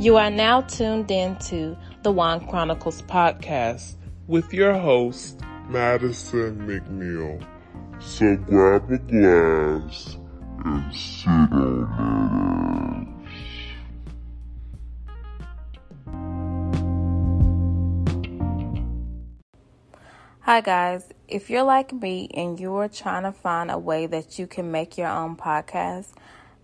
You are now tuned in to the Wine Chronicles podcast with your host, Madison McNeil. So grab a glass and sit on it. Hi, guys. If you're like me and you're trying to find a way that you can make your own podcast,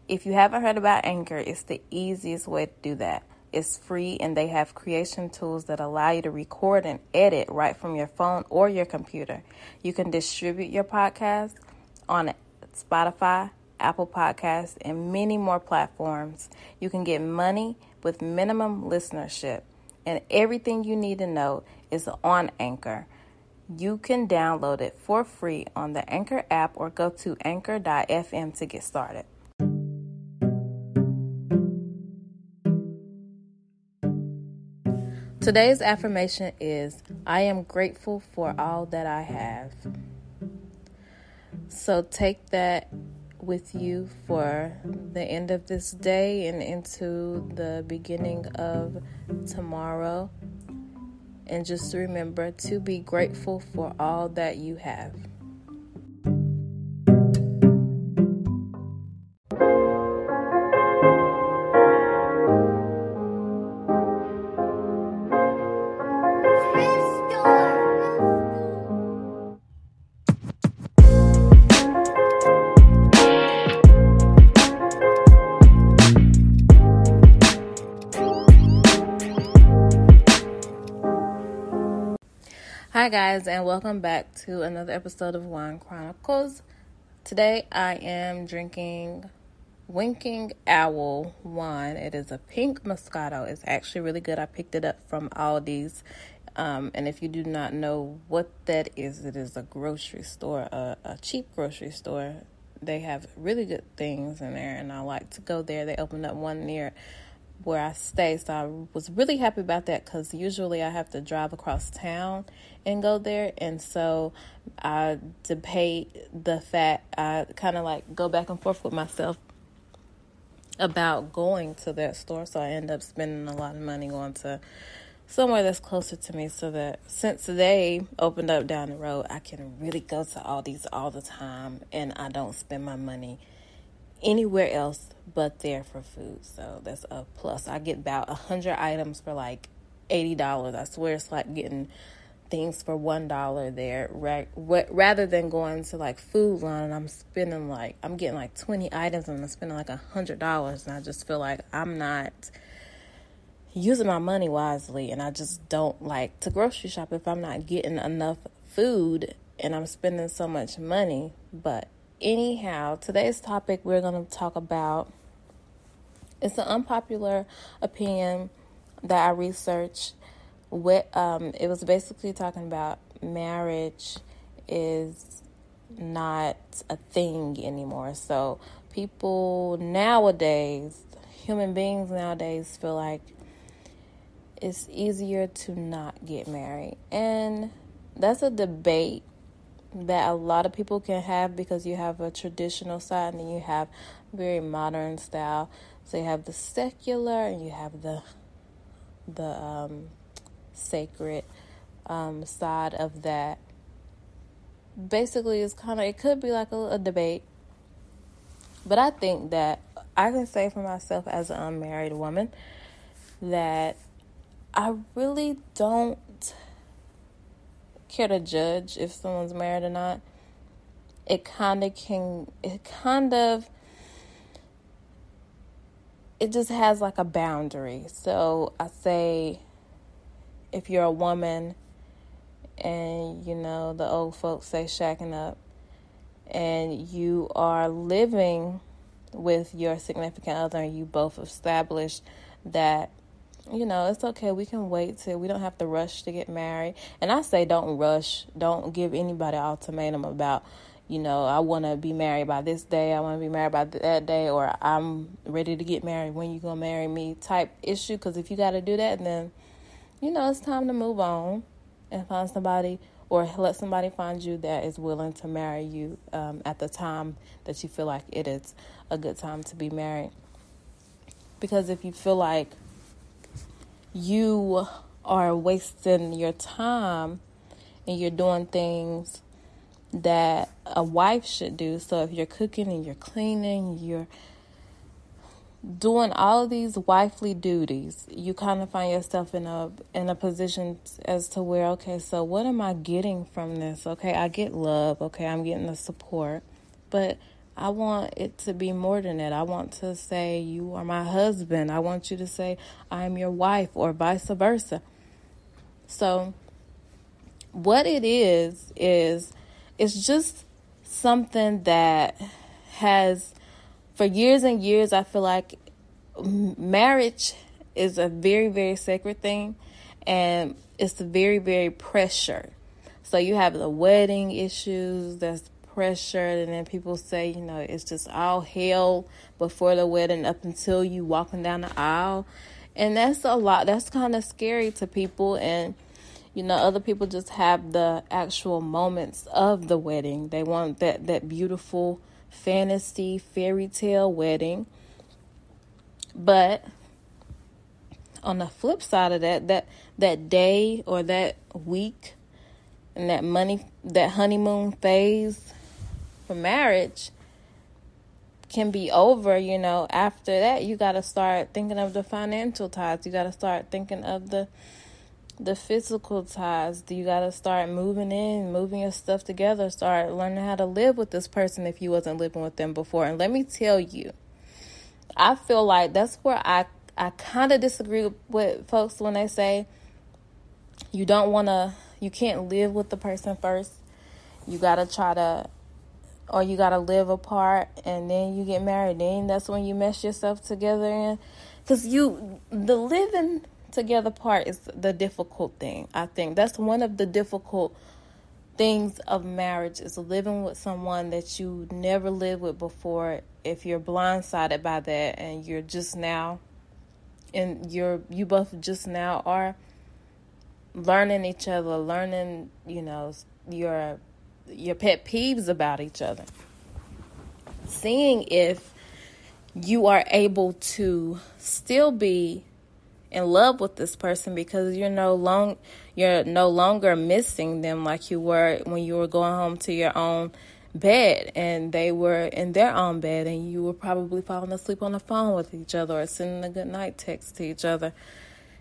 if you haven't heard about Anchor, it's the easiest way to do that. It's free and they have creation tools that allow you to record and edit right from your phone or your computer. You can distribute your podcast on Spotify, Apple Podcasts, and many more platforms. You can get money with minimum listenership, and everything you need to know is on Anchor. You can download it for free on the Anchor app or go to anchor.fm to get started. Today's affirmation is I am grateful for all that I have. So take that with you for the end of this day and into the beginning of tomorrow. And just remember to be grateful for all that you have. Hi, guys, and welcome back to another episode of Wine Chronicles. Today I am drinking Winking Owl wine. It is a pink Moscato. It's actually really good. I picked it up from Aldi's. Um, and if you do not know what that is, it is a grocery store, a, a cheap grocery store. They have really good things in there, and I like to go there. They opened up one near where I stay. So I was really happy about that because usually I have to drive across town and go there. And so I debate the fact, I kind of like go back and forth with myself about going to that store. So I end up spending a lot of money going to somewhere that's closer to me so that since they opened up down the road, I can really go to Aldi's all the time and I don't spend my money anywhere else but there for food. So that's a plus. I get about a hundred items for like eighty dollars. I swear it's like getting things for one dollar there right? rather than going to like Food Lion and I'm spending like I'm getting like twenty items and I'm spending like a hundred dollars and I just feel like I'm not using my money wisely and I just don't like to grocery shop if I'm not getting enough food and I'm spending so much money. But anyhow, today's topic we're going to talk about it's an unpopular opinion that I researched. What um, it was basically talking about marriage is not a thing anymore. So people nowadays, human beings nowadays, feel like it's easier to not get married, and that's a debate that a lot of people can have because you have a traditional side and then you have very modern style. So you have the secular and you have the the um, sacred um, side of that. Basically, it's kind of it could be like a, a debate, but I think that I can say for myself as an unmarried woman that I really don't care to judge if someone's married or not. It kind of can, it kind of, it just has like a boundary. So I say, if you're a woman and you know, the old folks say shacking up, and you are living with your significant other and you both established that you know, it's okay. We can wait till we don't have to rush to get married. And I say don't rush. Don't give anybody ultimatum about, you know, I want to be married by this day. I want to be married by that day or I'm ready to get married when you to marry me type issue cuz if you got to do that then you know, it's time to move on and find somebody or let somebody find you that is willing to marry you um, at the time that you feel like it is a good time to be married. Because if you feel like you are wasting your time and you're doing things that a wife should do, so if you're cooking and you're cleaning, you're doing all of these wifely duties, you kind of find yourself in a in a position as to where okay, so what am I getting from this? Okay, I get love. Okay, I'm getting the support, but I want it to be more than that. I want to say you are my husband. I want you to say I'm your wife, or vice versa. So, what it is is it's just something that has for years and years, I feel like marriage is a very, very sacred thing and it's very, very pressure. So you have the wedding issues, that's pressure, and then people say, you know, it's just all hell before the wedding up until you walking down the aisle. And that's a lot, that's kind of scary to people. And, you know, other people just have the actual moments of the wedding. They want that, that beautiful fantasy fairy tale wedding. But on the flip side of that, that that day or that week and that money that honeymoon phase for marriage can be over, you know, after that you got to start thinking of the financial ties. You got to start thinking of the the physical ties. You got to start moving in, moving your stuff together, start learning how to live with this person if you wasn't living with them before. And let me tell you, I feel like that's where I I kind of disagree with folks when they say you don't want to you can't live with the person first. You got to try to or you got to live apart and then you get married. Then that's when you mess yourself together and cuz you the living together part is the difficult thing. I think that's one of the difficult things of marriage is living with someone that you never lived with before. If you're blindsided by that and you're just now and you're you both just now are learning each other, learning, you know, your your pet peeves about each other. Seeing if you are able to still be in love with this person because you're no long you're no longer missing them like you were when you were going home to your own bed and they were in their own bed and you were probably falling asleep on the phone with each other or sending a good night text to each other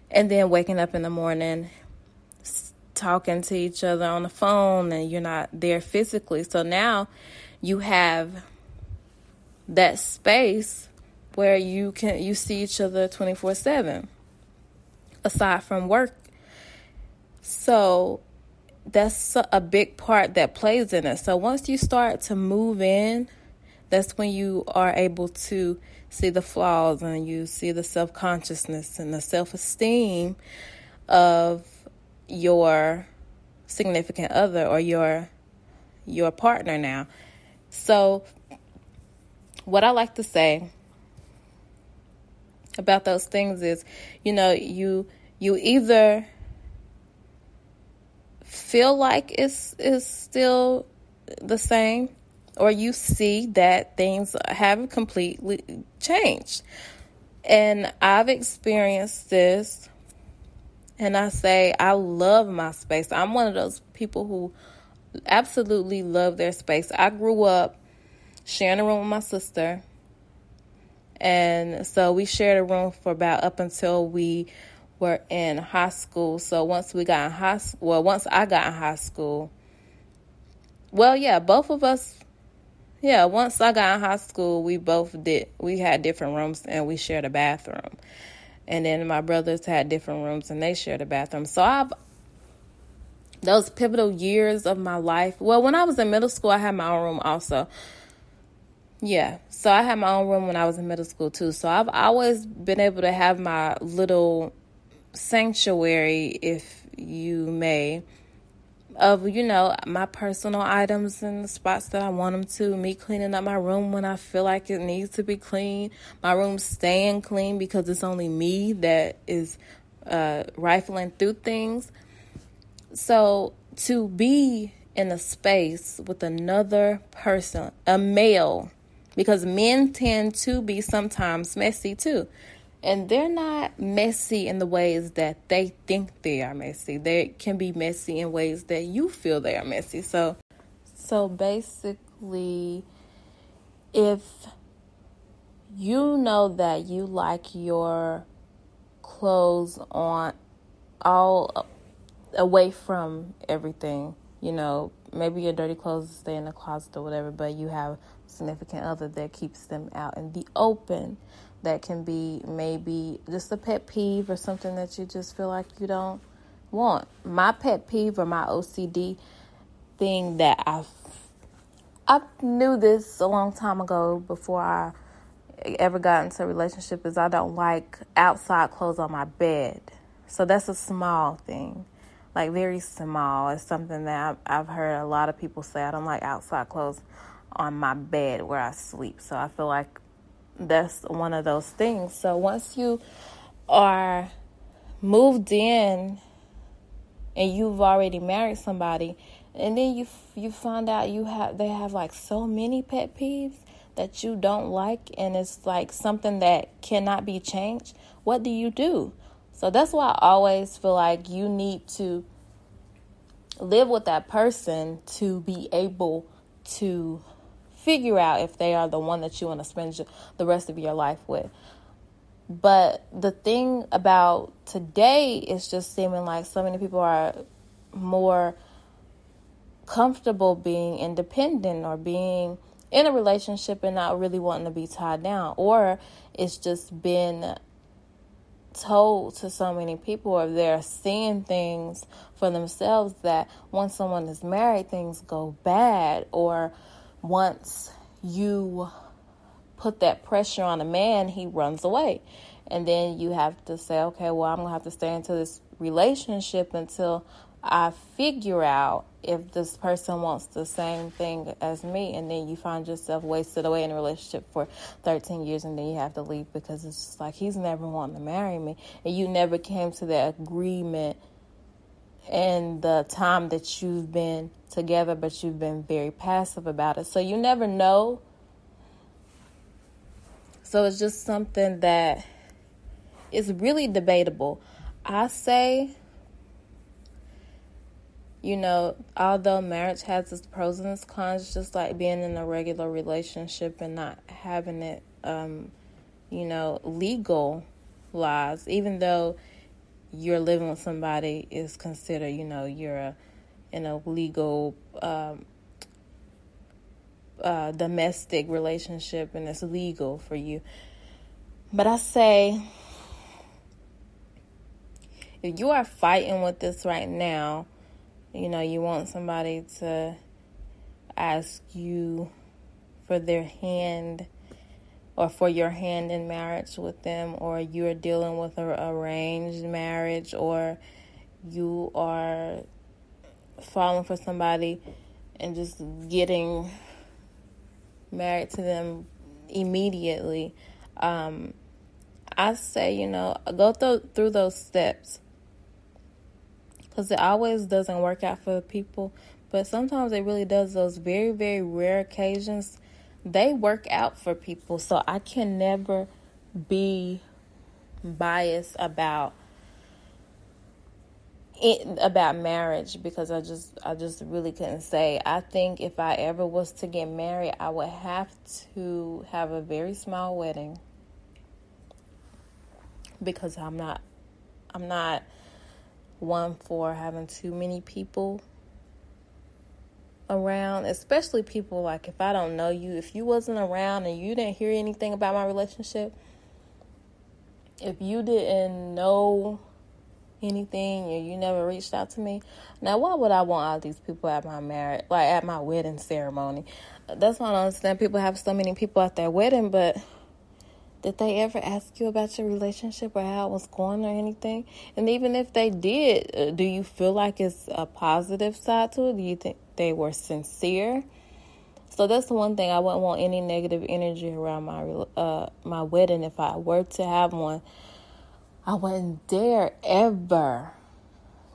and then waking up in the morning talking to each other on the phone and you're not there physically so now you have that space where you can you see each other 24/7 aside from work. So that's a big part that plays in it. So once you start to move in, that's when you are able to see the flaws and you see the self consciousness and the self esteem of your significant other or your your partner now. So what I like to say about those things is, you know, you you either feel like it's is still the same or you see that things have completely changed. And I've experienced this and I say I love my space. I'm one of those people who absolutely love their space. I grew up sharing a room with my sister And so we shared a room for about up until we were in high school. So once we got in high school, well, once I got in high school, well, yeah, both of us, yeah, once I got in high school, we both did, we had different rooms and we shared a bathroom. And then my brothers had different rooms and they shared a bathroom. So I've, those pivotal years of my life, well, when I was in middle school, I had my own room also. Yeah, so I had my own room when I was in middle school too. So I've always been able to have my little sanctuary, if you may, of you know my personal items in the spots that I want them to. Me cleaning up my room when I feel like it needs to be clean. My room staying clean because it's only me that is uh, rifling through things. So to be in a space with another person, a male, because men tend to be sometimes messy too and they're not messy in the ways that they think they are messy. They can be messy in ways that you feel they are messy. So so basically if you know that you like your clothes on all away from everything, you know, maybe your dirty clothes stay in the closet or whatever, but you have significant other that keeps them out in the open that can be maybe just a pet peeve or something that you just feel like you don't want. My pet peeve or my OCD thing that I I knew this a long time ago before I ever got into a relationship is I don't like outside clothes on my bed. So that's a small thing. Like very small. It's something that I've, I've heard a lot of people say. I don't like outside clothes on my bed where I sleep. So I feel like that's one of those things. So once you are moved in and you've already married somebody and then you you find out you have they have like so many pet peeves that you don't like and it's like something that cannot be changed what do you do so that's why i always feel like you need to live with that person to be able to figure out if they are the one that you want to spend the rest of your life with. But the thing about today is just seeming like so many people are more comfortable being independent or being in a relationship and not really wanting to be tied down. Or it's just been told to so many people or they're seeing things for themselves that once someone is married, things go bad or once you put that pressure on a man, he runs away. And then you have to say, okay, well, I'm going to have to stay into this relationship until I figure out if this person wants the same thing as me. And then you find yourself wasted away in a relationship for 13 years and then you have to leave because it's just like he's never wanting to marry me. And you never came to that agreement in the time that you've been together, but you've been very passive about it. So you never know. So it's just something that is really debatable. I say, you know, although marriage has its pros and its cons, just like being in a regular relationship and not having it, um, you know, legal laws, even though you're living with somebody is considered, you know, you're a, in a legal um, uh, domestic relationship and it's legal for you. But I say, if you are fighting with this right now, you know, you want somebody to ask you for their hand or for your hand in marriage with them, or you're dealing with an arranged marriage, or you are falling for somebody and just getting married to them immediately. Um, I say, you know, go th- through those steps because it always doesn't work out for people, but sometimes it really does. Those very, very rare occasions they work out for people. So I can never be biased about it, about marriage because I just I just really couldn't say. I think if I ever was to get married, I would have to have a very small wedding because I'm not I'm not one for having too many people around, especially people like if I don't know you, if you wasn't around and you didn't hear anything about my relationship, if you didn't know anything or you never reached out to me, now why would I want all these people at my marriage, like at my wedding ceremony? That's why I don't understand people have so many people at their wedding, but did they ever ask you about your relationship or how it was going or anything? And even if they did, uh, do you feel like it's a positive side to it? Do you think they were sincere? So that's the one thing I wouldn't want any negative energy around my uh, my wedding. If I were to have one, I wouldn't dare ever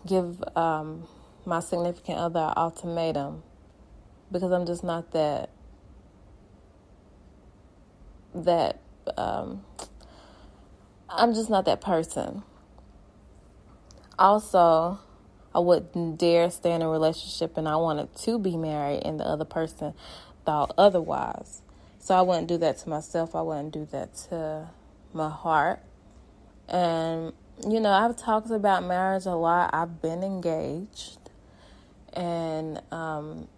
give um, my significant other an ultimatum because I'm just not that that um, I'm just not that person. Also, I wouldn't dare stay in a relationship and I wanted to be married and the other person thought otherwise. So I wouldn't do that to myself. I wouldn't do that to my heart. And you know, I've talked about marriage a lot. I've been engaged. And um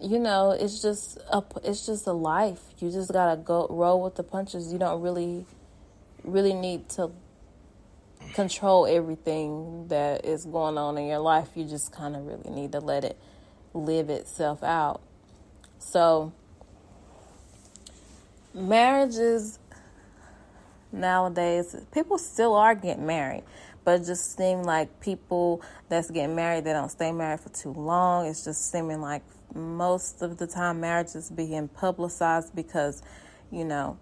you know, it's just a it's just a life. You just gotta go roll with the punches. You don't really really need to control everything that is going on in your life. You just kind of really need to let it live itself out. So, marriages nowadays, people still are getting married, but just seem like people that's getting married, they don't stay married for too long. It's just seeming like most of the time marriage is being publicized because, you know,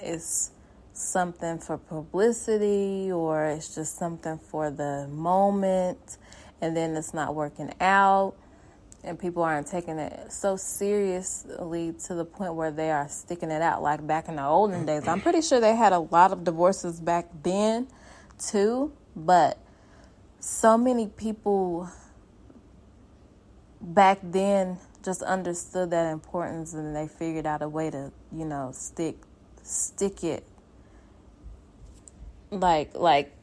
it's something for publicity or it's just something for the moment and then it's not working out and people aren't taking it so seriously to the point where they are sticking it out like back in the olden days. I'm pretty sure they had a lot of divorces back then too, but so many people back then just understood that importance and they figured out a way to, you know, stick stick it like like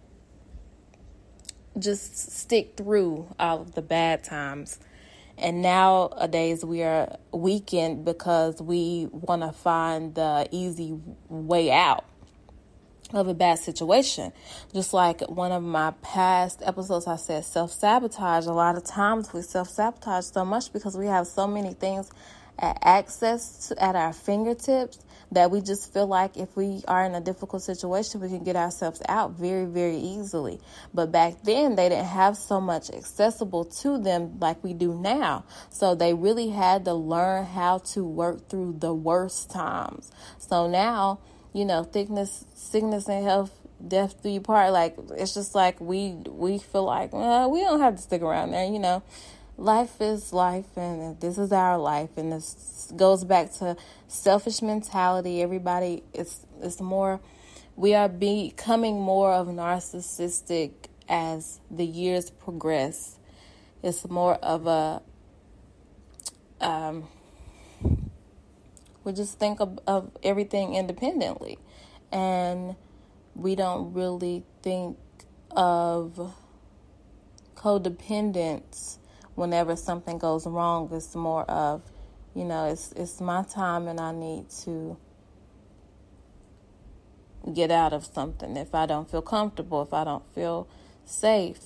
just stick through all of the bad times. And nowadays we are weakened because we want to find the easy way out of a bad situation. Just like one of my past episodes, I said self sabotage. A lot of times we self sabotage so much because we have so many things at access to, at our fingertips that we just feel like if we are in a difficult situation, we can get ourselves out very, very easily. But back then, they didn't have so much accessible to them like we do now. So they really had to learn how to work through the worst times. So now, you know, thickness, sickness, and health death do you part? Like it's just like we we feel like well we don't have to stick around there you know. Life is life and this is our life and this goes back to selfish mentality. Everybody it's it's more we are becoming more of narcissistic as the years progress. It's more of a um we just think of, of everything independently. And we don't really think of codependence whenever something goes wrong, it's more of, you know, it's it's my time and I need to get out of something. If I don't feel comfortable, if I don't feel safe.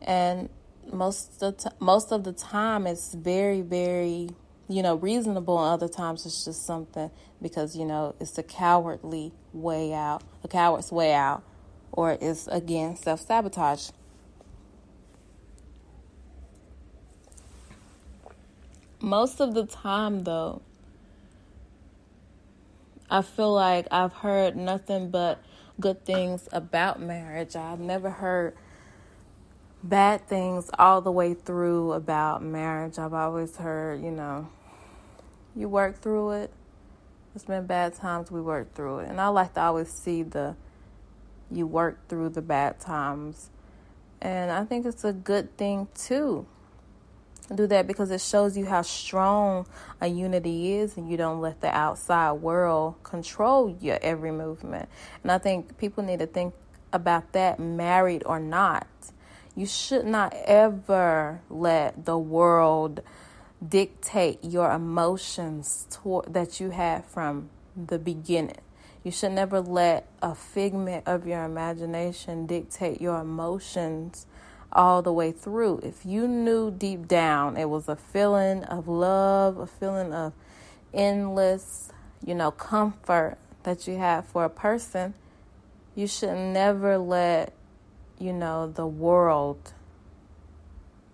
And most of the t- most of the time it's very very you know reasonable and other times it's just something because you know it's a cowardly way out a coward's way out or it's again self-sabotage Most of the time, though, I feel like I've heard nothing but good things about marriage. I've never heard bad things all the way through about marriage. I've always heard, you know, you work through it. It's been bad times, we work through it. And I like to always see the you work through the bad times. And I think it's a good thing too do that because it shows you how strong a unity is and you don't let the outside world control your every movement. And I think people need to think about that, married or not. You should not ever let the world dictate your emotions toward, that you had from the beginning. You should never let a figment of your imagination dictate your emotions all the way through. If you knew deep down it was a feeling of love, a feeling of endless, you know, comfort that you had for a person, you should never let, you know, the world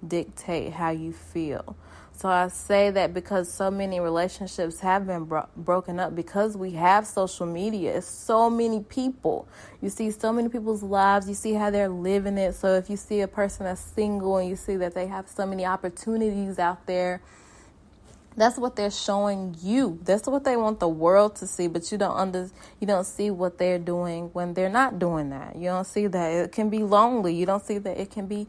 dictate how you feel. So I say that because so many relationships have been bro- broken up because we have social media. It's so many people. You see so many people's lives. You see how they're living it. So if you see a person that's single and you see that they have so many opportunities out there, that's what they're showing you. That's what they want the world to see, but you don't under you don't see what they're doing when they're not doing that. You don't see that it can be lonely. You don't see that it can be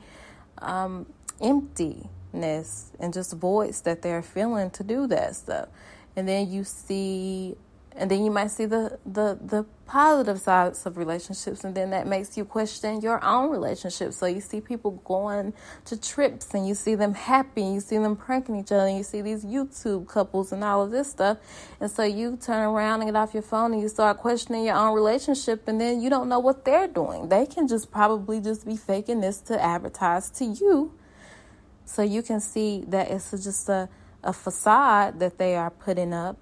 um, emptiness and just voids that they're feeling to do that stuff. And then you see and then you might see the, the, the positive sides of relationships and then that makes you question your own relationship. So you see people going to trips and you see them happy and you see them pranking each other and you see these youtube couples and all of this stuff. And so you turn around and get off your phone and you start questioning your own relationship and then you don't know what they're doing. They can just probably just be faking this to advertise to you. So you can see that it's just a, a facade that they are putting up,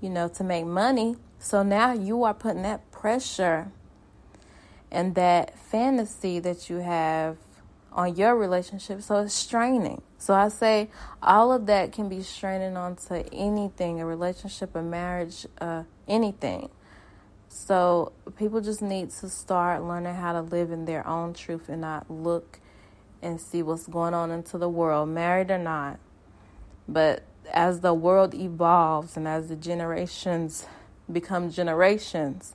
you know, to make money. So now you are putting that pressure and that fantasy that you have on your relationship. So it's straining. So I say all of that can be straining onto anything a relationship, a marriage, uh, anything. So people just need to start learning how to live in their own truth and not look and see what's going on into the world, married or not. But as the world evolves and as the generations become generations,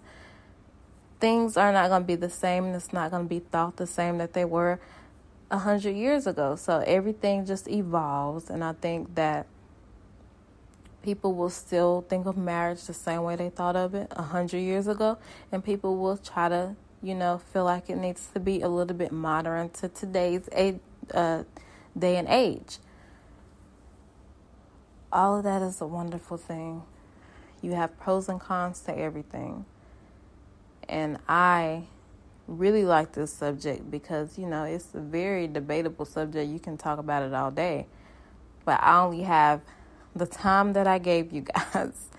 things are not going to be the same and it's not going to be thought the same that they were a hundred years ago. So everything just evolves, and I think that people will still think of marriage the same way they thought of it a hundred years ago, and people will try to you know, feel like it needs to be a little bit modern to today's age, uh, day and age. All of that is a wonderful thing. You have pros and cons to everything. And I really like this subject because, you know, it's a very debatable subject. You can talk about it all day. But I only have the time that I gave you guys.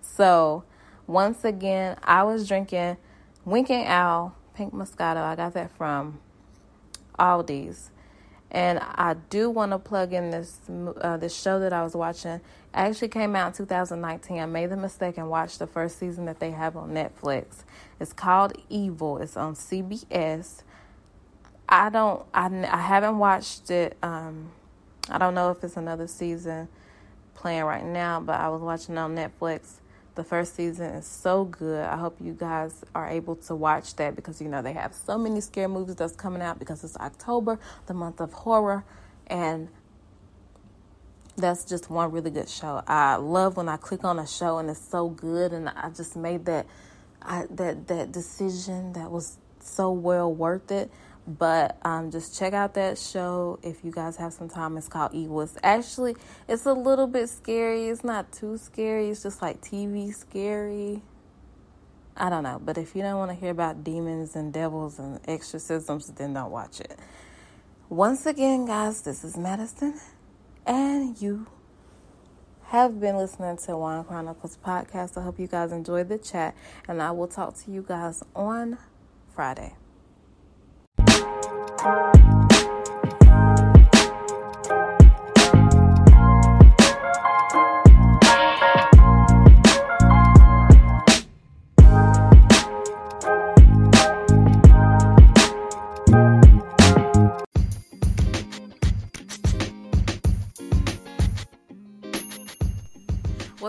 So, once again, I was drinking Winking Owl Pink Moscato. I got that from Aldi's. And I do want to plug in this uh, this show that I was watching. It actually came out in 2019. I made the mistake and watched the first season that they have on Netflix. It's called Evil. It's on CBS. I don't. I, I haven't watched it. Um, I don't know if it's another season playing right now, but I was watching on Netflix the first season is so good. I hope you guys are able to watch that because you know they have so many scare movies that's coming out because it's October, the month of horror, and that's just one really good show. I love when I click on a show and it's so good, and I just made that I, that that decision that was so well worth it. But um, just check out that show if you guys have some time. It's called. It's actually it's a little bit scary. It's not too scary. It's just like TV scary. I don't know. But if you don't want to hear about demons and devils and exorcisms, then don't watch it. Once again, guys, this is Madison, and you have been listening to Wine Chronicles podcast. I hope you guys enjoyed the chat, and I will talk to you guys on Friday.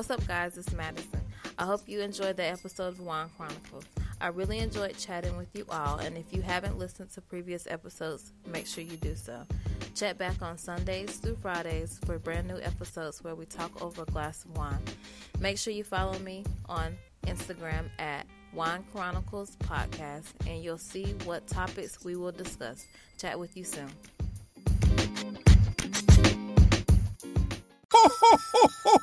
What's up, guys? It's Madison. I hope you enjoyed the episode of Wine Chronicles. I really enjoyed chatting with you all, and if you haven't listened to previous episodes, make sure you do so. Check back on Sundays through Fridays for brand new episodes where we talk over a glass of wine. Make sure you follow me on Instagram at Wine Chronicles podcast, and you'll see what topics we will discuss. Chat with you soon.